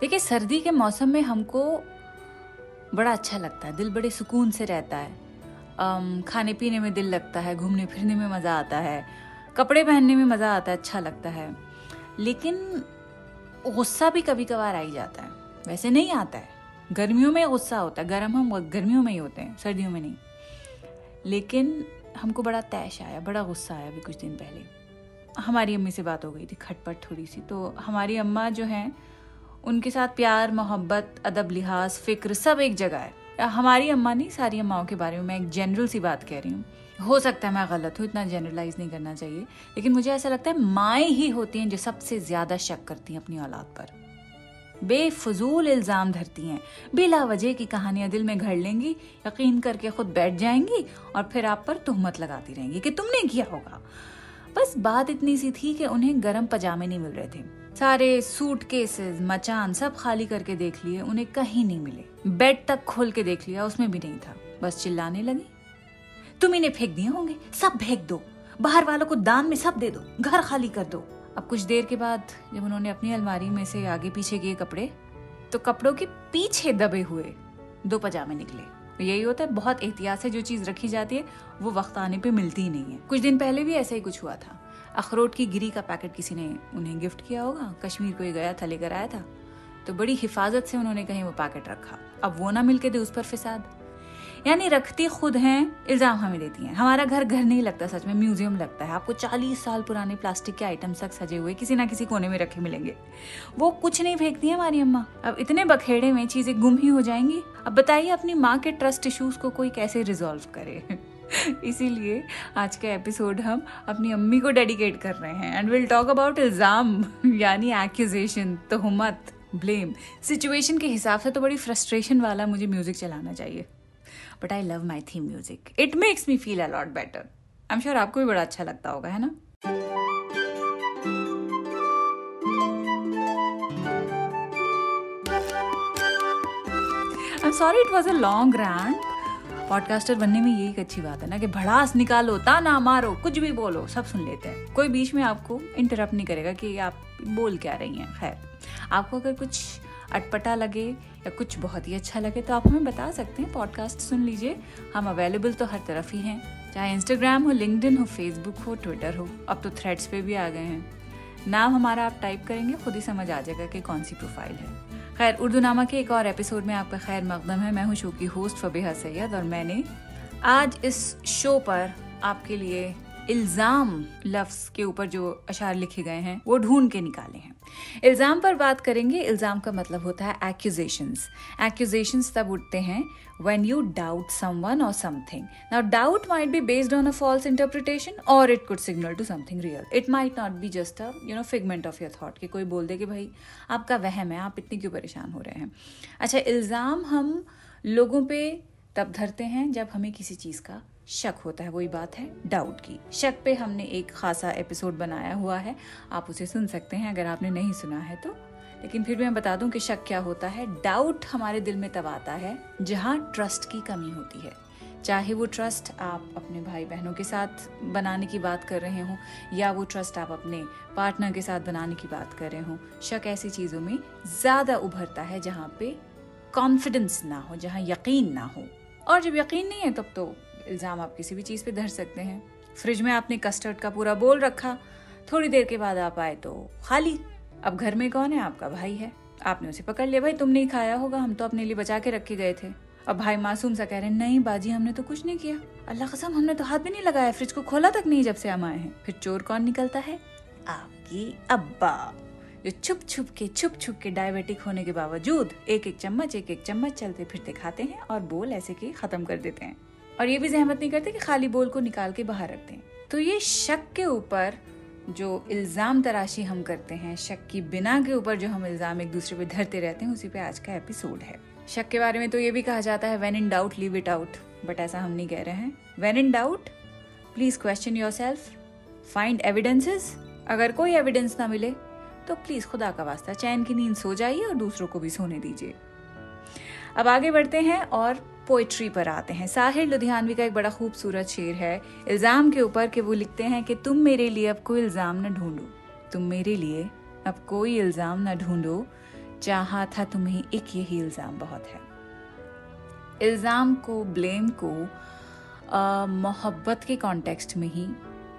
देखिए, सर्दी के मौसम में हमको बड़ा अच्छा लगता है। दिल बड़े सुकून से रहता है। खाने पीने में दिल लगता है घूमने फिरने में मज़ा आता है, कपड़े पहनने में मज़ा आता है अच्छा लगता है। लेकिन गुस्सा भी कभी कभार आ ही जाता है। वैसे नहीं आता है। गर्मियों में गुस्सा होता है। गर्म हम, गर्मियों में ही होते हैं, सर्दियों में नहीं। लेकिन हमको बड़ा तैश आया, बड़ा गुस्सा आया अभी कुछ दिन पहले। हमारी अम्मी से बात हो गई थी खटपट थोड़ी सी। तो हमारी अम्मा जो हैं, उनके साथ प्यार, मोहब्बत, अदब, लिहाज, फ़िक्र सब एक जगह है। हमारी अम्मा नहीं, सारी अम्माओं के बारे में मैं एक जनरल सी बात कह रही हूँ। हो सकता है मैं गलत हूँ, इतना जनरलाइज नहीं करना चाहिए। लेकिन मुझे ऐसा लगता है माएँ ही होती हैं जो सबसे ज़्यादा शक करती हैं अपनी औलाद पर। बेफजूल इल्ज़ाम धरती हैं। बिला वजह की कहानियाँ दिल में घड़ लेंगी, यकीन करके खुद बैठ जाएँगी और फिर आप पर तुहमत लगाती रहेंगी कि तुमने किया होगा। बस बात इतनी सी थी कि उन्हें गर्म पजामे नहीं मिल रहे थे। सारे सूट केसेस मचान सब खाली करके देख लिए, उन्हें कहीं नहीं मिले। बेड तक खोल के देख लिया, उसमें भी नहीं था। बस चिल्लाने लगी। तुम इन्हें फेंक दिए होंगे, सब फेंक दो। बाहर वालों को दान में सब दे दो, घर खाली कर दो। अब कुछ देर के बाद जब उन्होंने अपनी अलमारी में से आगे पीछे किए कपड़े तो कपड़ों के पीछे दबे हुए दो पजामे निकले। यही होता है, बहुत एहतियात से जो चीज़ रखी जाती है, वो वक्त आने पे मिलती ही नहीं है। कुछ दिन पहले भी ऐसा ही कुछ हुआ था। अखरोट की गिरी का पैकेट किसी ने उन्हें गिफ्ट किया होगा, कश्मीर कोई गया था, लेकर आया था तो बड़ी हिफाजत से उन्होंने कहीं वो पैकेट रखा। अब वो ना मिलके दे उस पर फिसाद। यानी रखती खुद हैं, इल्ज़ाम हमें देती हैं। हमारा घर घर नहीं लगता सच में, म्यूज़ियम लगता है। आपको चालीस साल पुराने प्लास्टिक के आइटम्स तक सजे हुए किसी ना किसी कोने में रखे मिलेंगे। वो कुछ नहीं फेंकती है हमारी अम्मा। अब इतने बखेड़े में चीज़ें गुम ही हो जाएँगी। अब बताइए अपनी माँ के ट्रस्ट इश्यूज़ को कोई कैसे रिजोल्व करे? इसीलिए आज का एपिसोड हम अपनी अम्मी को डेडिकेट कर रहे हैं। एंड विल टॉक अबाउट इल्ज़ाम, यानी एक्यूजेशन तोहमत ब्लेम सिचुएशन के हिसाब से तो बड़ी फ्रस्ट्रेशन वाला मुझे म्यूज़िक चलाना चाहिए। But I love my theme music it makes me feel a lot better I am sure आपको भी बड़ा अच्छा लगता होगा, है ना? I am sorry it was a long rant podcaster बनने में यही एक अच्छी बात है ना कि भड़ास निकालो, ताना मारो, कुछ भी बोलो, सब सुन लेते हैं। कोई बीच में आपको इंटरप्ट नहीं करेगा कि आप बोल क्या रही हैं, खैर। आपको अगर कुछ अटपटा लगे या कुछ बहुत ही अच्छा लगे तो आप हमें बता सकते हैं। पॉडकास्ट सुन लीजिए। हम अवेलेबल तो हर तरफ़ ही हैं। चाहे इंस्टाग्राम हो लिंकडिन हो फेसबुक हो ट्विटर हो, अब तो थ्रेड्स पे भी आ गए हैं। नाम हमारा आप टाइप करेंगे, खुद ही समझ आ जाएगा कि कौन सी प्रोफ़ाइल है। खैर, उर्दू नामा के एक और एपिसोड में आपका खैर मकदम है। मैं हूँ शो की होस्ट फबीहा सैयद और मैंने आज इस शो पर आपके लिए इल्ज़ाम लफ्स के ऊपर जो अशार लिखे गए हैं, वो ढूंढ के निकाले हैं। इल्ज़ाम पर बात करेंगे, इल्ज़ाम का मतलब होता है एक्यूजेशंस एक्यूजेशंस तब उठते हैं when you doubt someone और something now doubt might be based on a false interpretation और it could signal to something real it might not be just a you know figment of your thought कि कोई बोल दे कि भाई, आपका वहम है, आप इतनी क्यों परेशान हो रहे हैं? अच्छा इल्ज़ाम हम लोगों पर तब धरते हैं जब हमें किसी चीज़ का शक होता है, वही बात है डाउट की। शक पे हमने एक खासा एपिसोड बनाया हुआ है, आप उसे सुन सकते हैं, अगर आपने नहीं सुना है तो। लेकिन फिर भी मैं बता दूँ कि शक क्या होता है डाउट हमारे दिल में तब आता है, जहाँ ट्रस्ट की कमी होती है। चाहे वो ट्रस्ट आप अपने भाई बहनों के साथ बनाने की बात कर रहे हो, या वो ट्रस्ट आप अपने पार्टनर के साथ बनाने की बात कर रहे हो, शक ऐसी चीज़ों में ज़्यादा उभरता है जहाँ पे कॉन्फिडेंस ना हो, जहाँ यकीन ना हो। और जब यकीन नहीं है, तब तो इल्ज़ाम आप किसी भी चीज़ पे धर सकते हैं। फ्रिज में आपने कस्टर्ड का पूरा बोल रखा। थोड़ी देर के बाद आप आए तो खाली। अब घर में कौन है? आपका भाई है। आपने उसे पकड़ लिया। भाई, तुमने ही खाया होगा। हम तो अपने लिए बचा के रखे गए थे। अब भाई मासूम सा कह रहे नहीं बाजी, हमने तो कुछ नहीं किया। अल्लाह कसम, हमने तो हाथ भी नहीं लगाया। फ्रिज को खोला तक नहीं जब से हम आए हैं। फिर चोर कौन निकलता है? आपकी अब्बा। जो छुप छुप के, छुप छुप के डायबिटिक होने के बावजूद एक एक चम्मच, एक एक चम्मच चलते फिरते खाते हैं और बोल ऐसे के खत्म कर देते हैं। और ये भी जहमत नहीं करते कि खाली बोल को निकाल के बाहर रखते हैं तो ये शक के ऊपर जो इल्ज़ाम तराशी हम करते हैं, शक की बिना के ऊपर जो हम इल्ज़ाम एक दूसरे पे धरते रहते हैं, उसी पे आज का एपिसोड है। शक के बारे में तो ये भी कहा जाता है when in doubt leave it out but ऐसा हम नहीं कह रहे हैं। When in doubt please question yourself find evidences अगर कोई एविडेंस ना मिले तो प्लीज़ खुदा का वास्ता, चैन की नींद सो जाइए और दूसरों को भी सोने दीजिए। अब आगे बढ़ते हैं और पोइट्री पर आते हैं। साहिर लुधियानवी का एक बड़ा खूबसूरत शेर है। इल्ज़ाम के ऊपर कि वो लिखते हैं कि तुम मेरे लिए अब कोई इल्ज़ाम न ढूंढो। तुम मेरे लिए अब कोई इल्ज़ाम न ढूंढो। चाहा था तुम्हें एक यही इल्ज़ाम बहुत है। इल्ज़ाम को, ब्लेम को मोहब्बत के कॉन्टेक्स्ट में ही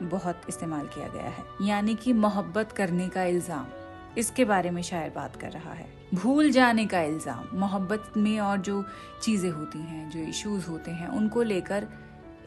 बहुत इस्तेमाल किया गया है। यानी कि मोहब्बत करने का इल्ज़ाम। इसके बारे में शायर बात कर रहा है। भूल जाने का इल्ज़ाम मोहब्बत में और जो चीज़ें होती हैं जो इश्यूज़ होते हैं उनको लेकर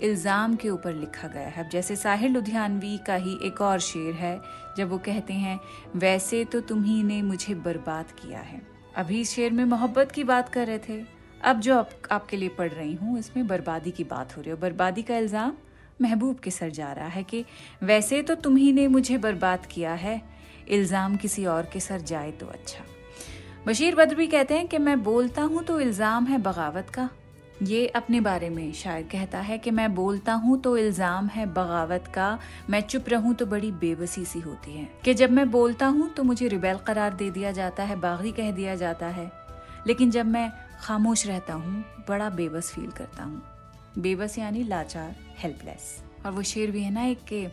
इल्ज़ाम के ऊपर लिखा गया है। अब जैसे साहिर लुधियानवी का ही एक और शेर है जब वो कहते हैं वैसे तो तुम ही ने मुझे बर्बाद किया है। अभी इस शेर में मोहब्बत की बात कर रहे थे। अब जो आप, आपके लिए पढ़ रही हूँ इसमें बर्बादी की बात हो रही है बर्बादी का इल्ज़ाम महबूब के सर जा रहा है कि वैसे तो तुम्ही ने मुझे बर्बाद किया है इल्ज़ाम किसी और के सर जाए तो अच्छा। बशीर बद्रवी कहते हैं कि मैं बोलता हूँ तो इल्ज़ाम है बगावत का। ये अपने बारे में शायर कहता है कि मैं बोलता हूँ तो इल्ज़ाम है बगावत का। मैं चुप रहूँ तो बड़ी बेबसी सी होती है। कि जब मैं बोलता हूँ तो मुझे रिबेल करार दे दिया जाता है, बागी कह दिया जाता है। लेकिन जब मैं खामोश रहता हूँ, बड़ा बेबस फील करता हूँ। बेबस यानी लाचार हेल्पलेस और वो शेर भी है ना एक के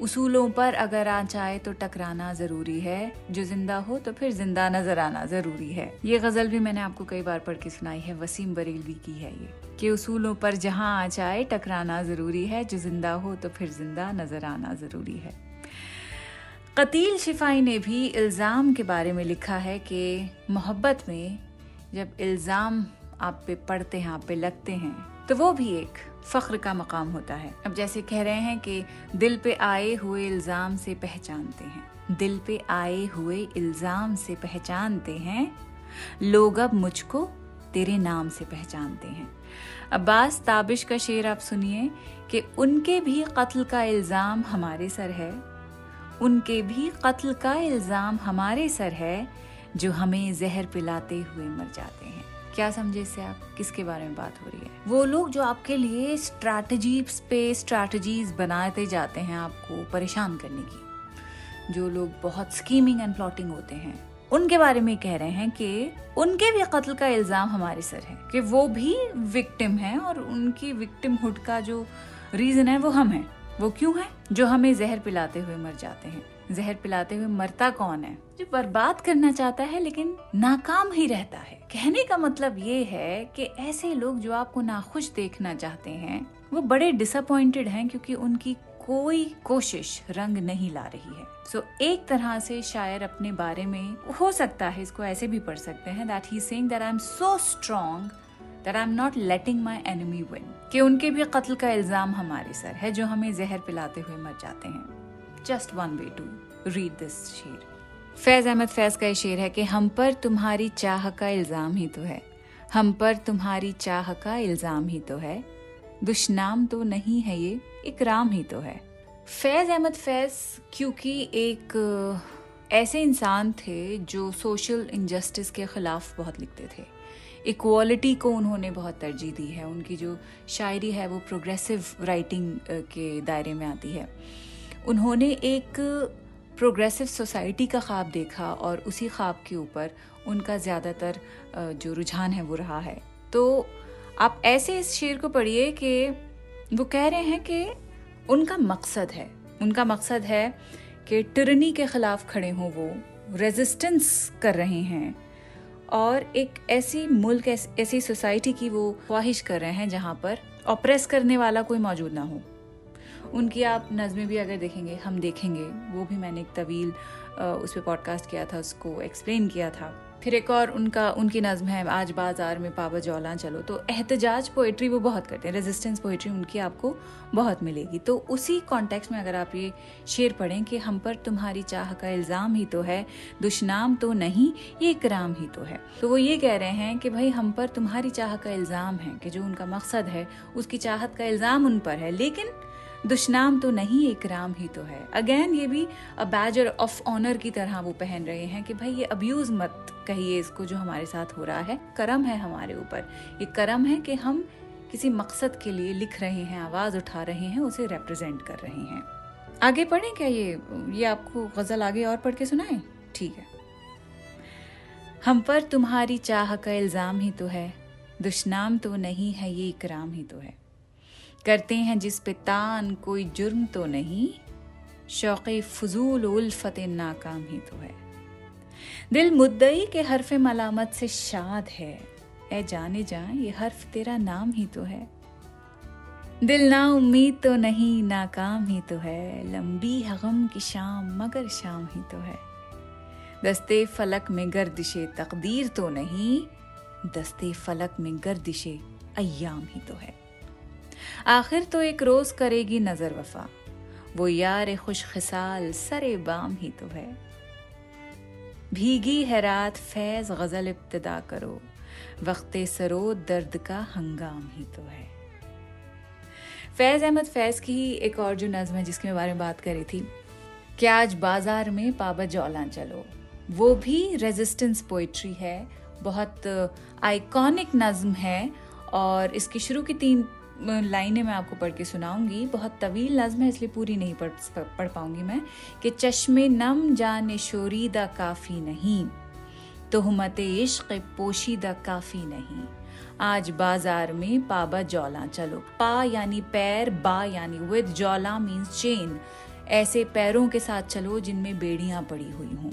उसूलों पर अगर आ जाए तो टकराना ज़रूरी है। जो ज़िंदा हो तो फिर ज़िंदा नज़र आना ज़रूरी है। ये गज़ल भी मैंने आपको कई बार पढ़ के सुनाई है। वसीम बरेलवी की है ये। कि उसूलों पर जहाँ आ जाए टकराना ज़रूरी है। जो ज़िंदा हो तो फिर ज़िंदा नज़र आना ज़रूरी है। कतील शिफाई ने भी इल्ज़ाम के बारे में लिखा है कि मोहब्बत में जब इल्ज़ाम आप पे पड़ते हैं, आप पे लगते हैं तो वो भी एक फ़ख्र का मकाम होता है। अब जैसे कह रहे हैं कि दिल पे आए हुए इल्ज़ाम से पहचानते हैं। दिल पे आए हुए इल्ज़ाम से पहचानते हैं। लोग अब मुझको तेरे नाम से पहचानते हैं। अब्बास ताबिश का शेर आप सुनिए कि उनके भी कत्ल का इल्ज़ाम हमारे सर है। उनके भी कत्ल का इल्ज़ाम हमारे सर है, जो हमें जहर पिलाते हुए मर जाते हैं। क्या समझे इससे आप? किसके बारे में बात हो रही है? वो लोग जो आपके लिए स्ट्रैटेजीज पे स्ट्रैटेजीज बनाते जाते हैं आपको परेशान करने की, जो लोग बहुत स्कीमिंग एंड प्लॉटिंग होते हैं, उनके बारे में कह रहे हैं कि उनके भी कत्ल का इल्ज़ाम हमारे सर है कि वो भी विक्टिम है और उनकी विक्टिमहुड का जो रीजन है वो हम हैं। वो क्यों है? जो हमें जहर पिलाते हुए मर जाते हैं। जहर पिलाते हुए मरता कौन है? जो बर्बाद करना चाहता है लेकिन नाकाम ही रहता है। कहने का मतलब ये है कि ऐसे लोग जो आपको नाखुश देखना चाहते हैं वो बड़े डिसअपॉइंटेड हैं क्योंकि उनकी कोई कोशिश रंग नहीं ला रही है। सो so, एक तरह से शायर अपने बारे में हो सकता है इसको ऐसे भी पढ़ सकते हैं that he saying that I am so strong that I am not letting my enemy win कि उनके भी कत्ल का इल्ज़ाम हमारे सर है जो हमें जहर पिलाते हुए मर जाते हैं। Just one way to read this शेर। फैज अहमद फैज का ये शेर है कि हम पर तुम्हारी चाह का इल्ज़ाम ही तो है। हम पर तुम्हारी चाह का इल्ज़ाम ही तो है। दुश्नाम तो नहीं है ये, इकराम ही तो है। फैज अहमद फैज क्योंकि एक ऐसे इंसान थे जो सोशल इनजस्टिस के खिलाफ बहुत लिखते थे। इक्वालिटी को उन्होंने बहुत तरजीह दी है। उनकी जो शायरी है वो प्रोग्रेसिव राइटिंग के दायरे में आती है। उन्होंने एक प्रोग्रेसिव सोसाइटी का ख्वाब देखा और उसी ख्वाब के ऊपर उनका ज़्यादातर जो रुझान है वो रहा है। तो आप ऐसे इस शेर को पढ़िए कि वो कह रहे हैं कि उनका मकसद है, उनका मकसद है कि टर्नी के ख़िलाफ़ खड़े हों वो रेजिस्टेंस कर रहे हैं और एक ऐसी मुल्क, ऐसी सोसाइटी की वो ख्वाहिश कर रहे हैं जहाँ पर ऑप्रेस करने वाला कोई मौजूद ना हो। उनकी आप नज़में भी अगर देखेंगे, हम देखेंगे। वो भी मैंने एक तवील उस पर पॉडकास्ट किया था, उसको एक्सप्लेन किया था। फिर एक और उनका, उनकी नज़म है, आज बाज़ार में पावा जौला चलो। तो एहतजाज पोइट्री वो बहुत करते हैं रेजिस्टेंस पोइट्री उनकी आपको बहुत मिलेगी। तो उसी कॉन्टेक्स्ट में अगर आप ये शेर पढ़ें कि हम पर तुम्हारी चाह का इल्ज़ाम ही तो है, दुश्नाम तो नहीं, ये इकराम ही तो है। तो वो ये कह रहे हैं कि भाई, हम पर तुम्हारी चाह का इल्ज़ाम है कि जो उनका मकसद है, उसकी चाहत का इल्ज़ाम उन पर है। लेकिन दुश्नाम तो नहीं, एक राम ही तो है। अगेन ये भी अ बैजर ऑफ़ ऑनर की तरह वो पहन रहे हैं कि भाई ये अब्यूज मत कहिए इसको जो हमारे साथ हो रहा है। करम है हमारे ऊपर। ये करम है कि हम किसी मकसद के लिए लिख रहे हैं, आवाज़ उठा रहे हैं, उसे रिप्रेजेंट कर रहे हैं। आगे पढ़े क्या ये? ये आपको गज़ल आगे और पढ़ के सुनाए? ठीक है। हम पर तुम्हारी चाह का इल्ज़ाम ही तो है। दुश्नाम तो नहीं है, ये इकराम ही तो है। करते हैं जिस पे तान, कोई जुर्म तो नहीं। शौक फजूल उल्फत नाकाम ही तो है। दिल मुद्दई के हरफ मलामत से शाद है। ए जाने जा ये हर्फ तेरा नाम ही तो है। दिल ना उम्मीद तो नहीं, नाकाम ही तो है। लंबी हगम की शाम, मगर शाम ही तो है। दस्ते फलक में गर्दिशे तकदीर तो नहीं, दस्ते फलक में गर्दिशे अयाम ही तो है। आखिर तो एक रोज करेगी नज़र वफा। वो यार खुश खिसाल सरे बाम ही तो है। भीगी है रात, फैज गज़ल इब्तदा करो। वक्त सरो दर्द का हंगाम ही तो है। फैज अहमद, फैज की एक और जो नज्म है जिसके बारे में बात करी थी कि आज बाज़ार में पाबा जौला चलो? वो भी रेजिस्टेंस पोइट्री है, बहुत आइकॉनिक नज्म है और इसकी शुरू की तीन लाइनें मैं आपको पढ़ के सुनाऊँगी। बहुत तवील नज्म है, इसलिए पूरी नहीं पढ़ पढ़ पाऊँगी मैं कि चश्मे नम जान शोरीदा काफ़ी नहीं, तोहमत इश्क पोशीदा काफ़ी नहीं। आज बाज़ार में पाबा जौला चलो। पा यानी पैर, बा यानी विद, जौला मीन्स चेन ऐसे पैरों के साथ चलो जिनमें बेड़ियाँ पड़ी हुई हों।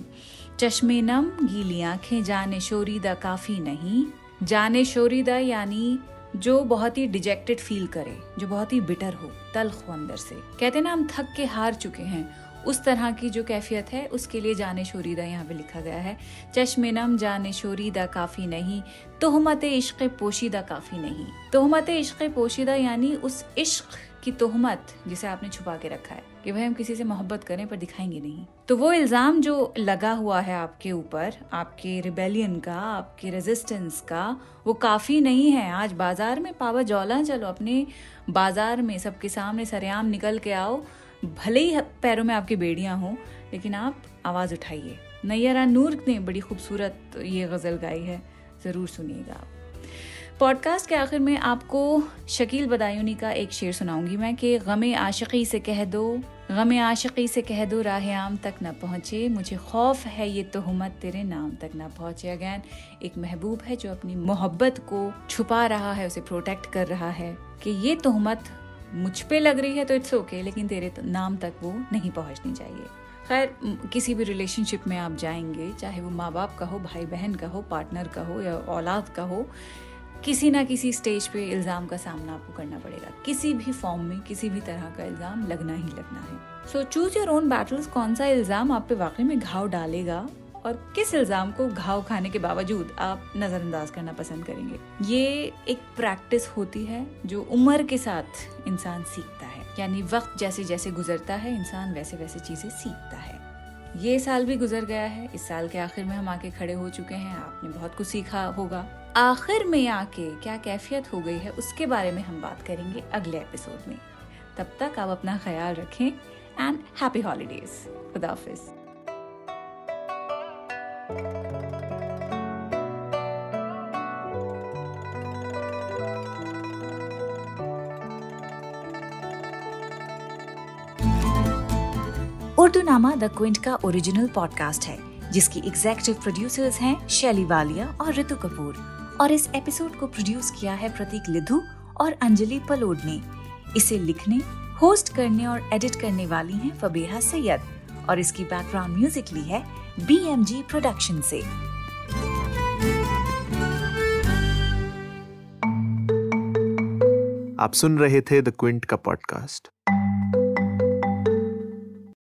चश्मे नम, गीली आँखें जाने शोरीदा काफ़ी नहीं। जाने शोरीदा यानी जो बहुत ही डिजेक्टेड फील करे, जो बहुत ही बिटर हो, तलख हो अंदर से। कहते ना, हम थक के हार चुके हैं उस तरह की जो कैफियत है, उसके लिए जाने शोरीदा यहाँ पे लिखा गया है। चश्मे नम जाने शोरीदा काफ़ी नहीं, तोहमत इश्क पोशीदा काफ़ी नहीं। तोहमत इश्क पोशीदा यानी उस इश्क की तोहमत जिसे आपने छुपा के रखा है कि भाई हम किसी से मोहब्बत करें पर दिखाएँगे नहीं। तो वो इल्ज़ाम जो लगा हुआ है आपके ऊपर, आपके रिबेलियन का, आपके रेजिस्टेंस का, वो काफ़ी नहीं है। आज बाज़ार में पावा जौला, चलो अपने बाज़ार में सबके सामने सरेआम निकल के आओ भले ही पैरों में आपकी बेड़ियाँ हों, लेकिन आप आवाज़ उठाइए। नैयरा नूर ने बड़ी खूबसूरत ये गज़ल गाई है। ज़रूर सुनिएगा आप। पॉडकास्ट के आखिर में आपको शकील बदायूनी का एक शेर सुनाऊँगी मैं कि गमे आशिकी से कह दो, गमे आशिकी से कह दो राह आम तक न पहुँचे, मुझे खौफ है ये तोहमत तेरे नाम तक ना पहुँचे। अगैन, एक महबूब है जो अपनी मोहब्बत को छुपा रहा है, उसे प्रोटेक्ट कर रहा है कि ये तोहमत मुझ पे लग रही है तो इट्स ओके लेकिन तेरे नाम तक वो नहीं पहुंचनी चाहिए। खैर किसी भी रिलेशनशिप में आप जाएँगे, चाहे वो माँ बाप का हो भाई बहन का हो पार्टनर का हो या औलाद का हो, किसी ना किसी स्टेज पे इल्ज़ाम का सामना आपको करना पड़ेगा। किसी भी फॉर्म में, किसी भी तरह का इल्ज़ाम लगना ही लगना है। So choose your own battles कौन सा इल्ज़ाम आप पे वाकई में घाव डालेगा और किस इल्ज़ाम को घाव खाने के बावजूद आप नज़रअंदाज करना पसंद करेंगे? ये एक प्रैक्टिस होती है जो उम्र के साथ इंसान सीखता है। यानी वक्त जैसे जैसे गुजरता है, इंसान वैसे वैसे चीज़ें सीखता है। ये साल भी गुजर गया है। इस साल के आखिर में हम आके खड़े हो चुके हैं। आपने बहुत कुछ सीखा होगा। आखिर में आके क्या कैफियत हो गई है, उसके बारे में हम बात करेंगे अगले एपिसोड में। तब तक आप अपना ख्याल रखें। And happy holidays. खुदाफिज़ उर्दू नामा द क्विंट का ओरिजिनल पॉडकास्ट है, जिसकी एग्जेक्टिव प्रोड्यूसर्स हैं शैली वालिया और ऋतु कपूर। और इस एपिसोड को प्रोड्यूस किया है प्रतीक लिधु और अंजलि पलोड ने इसे लिखने होस्ट करने और एडिट करने वाली हैं फबेहा सैयद। और इसकी बैकग्राउंड म्यूज़िक ली है बी एम जी प्रोडक्शन से। आप सुन रहे थे द क्विंट का पॉडकास्ट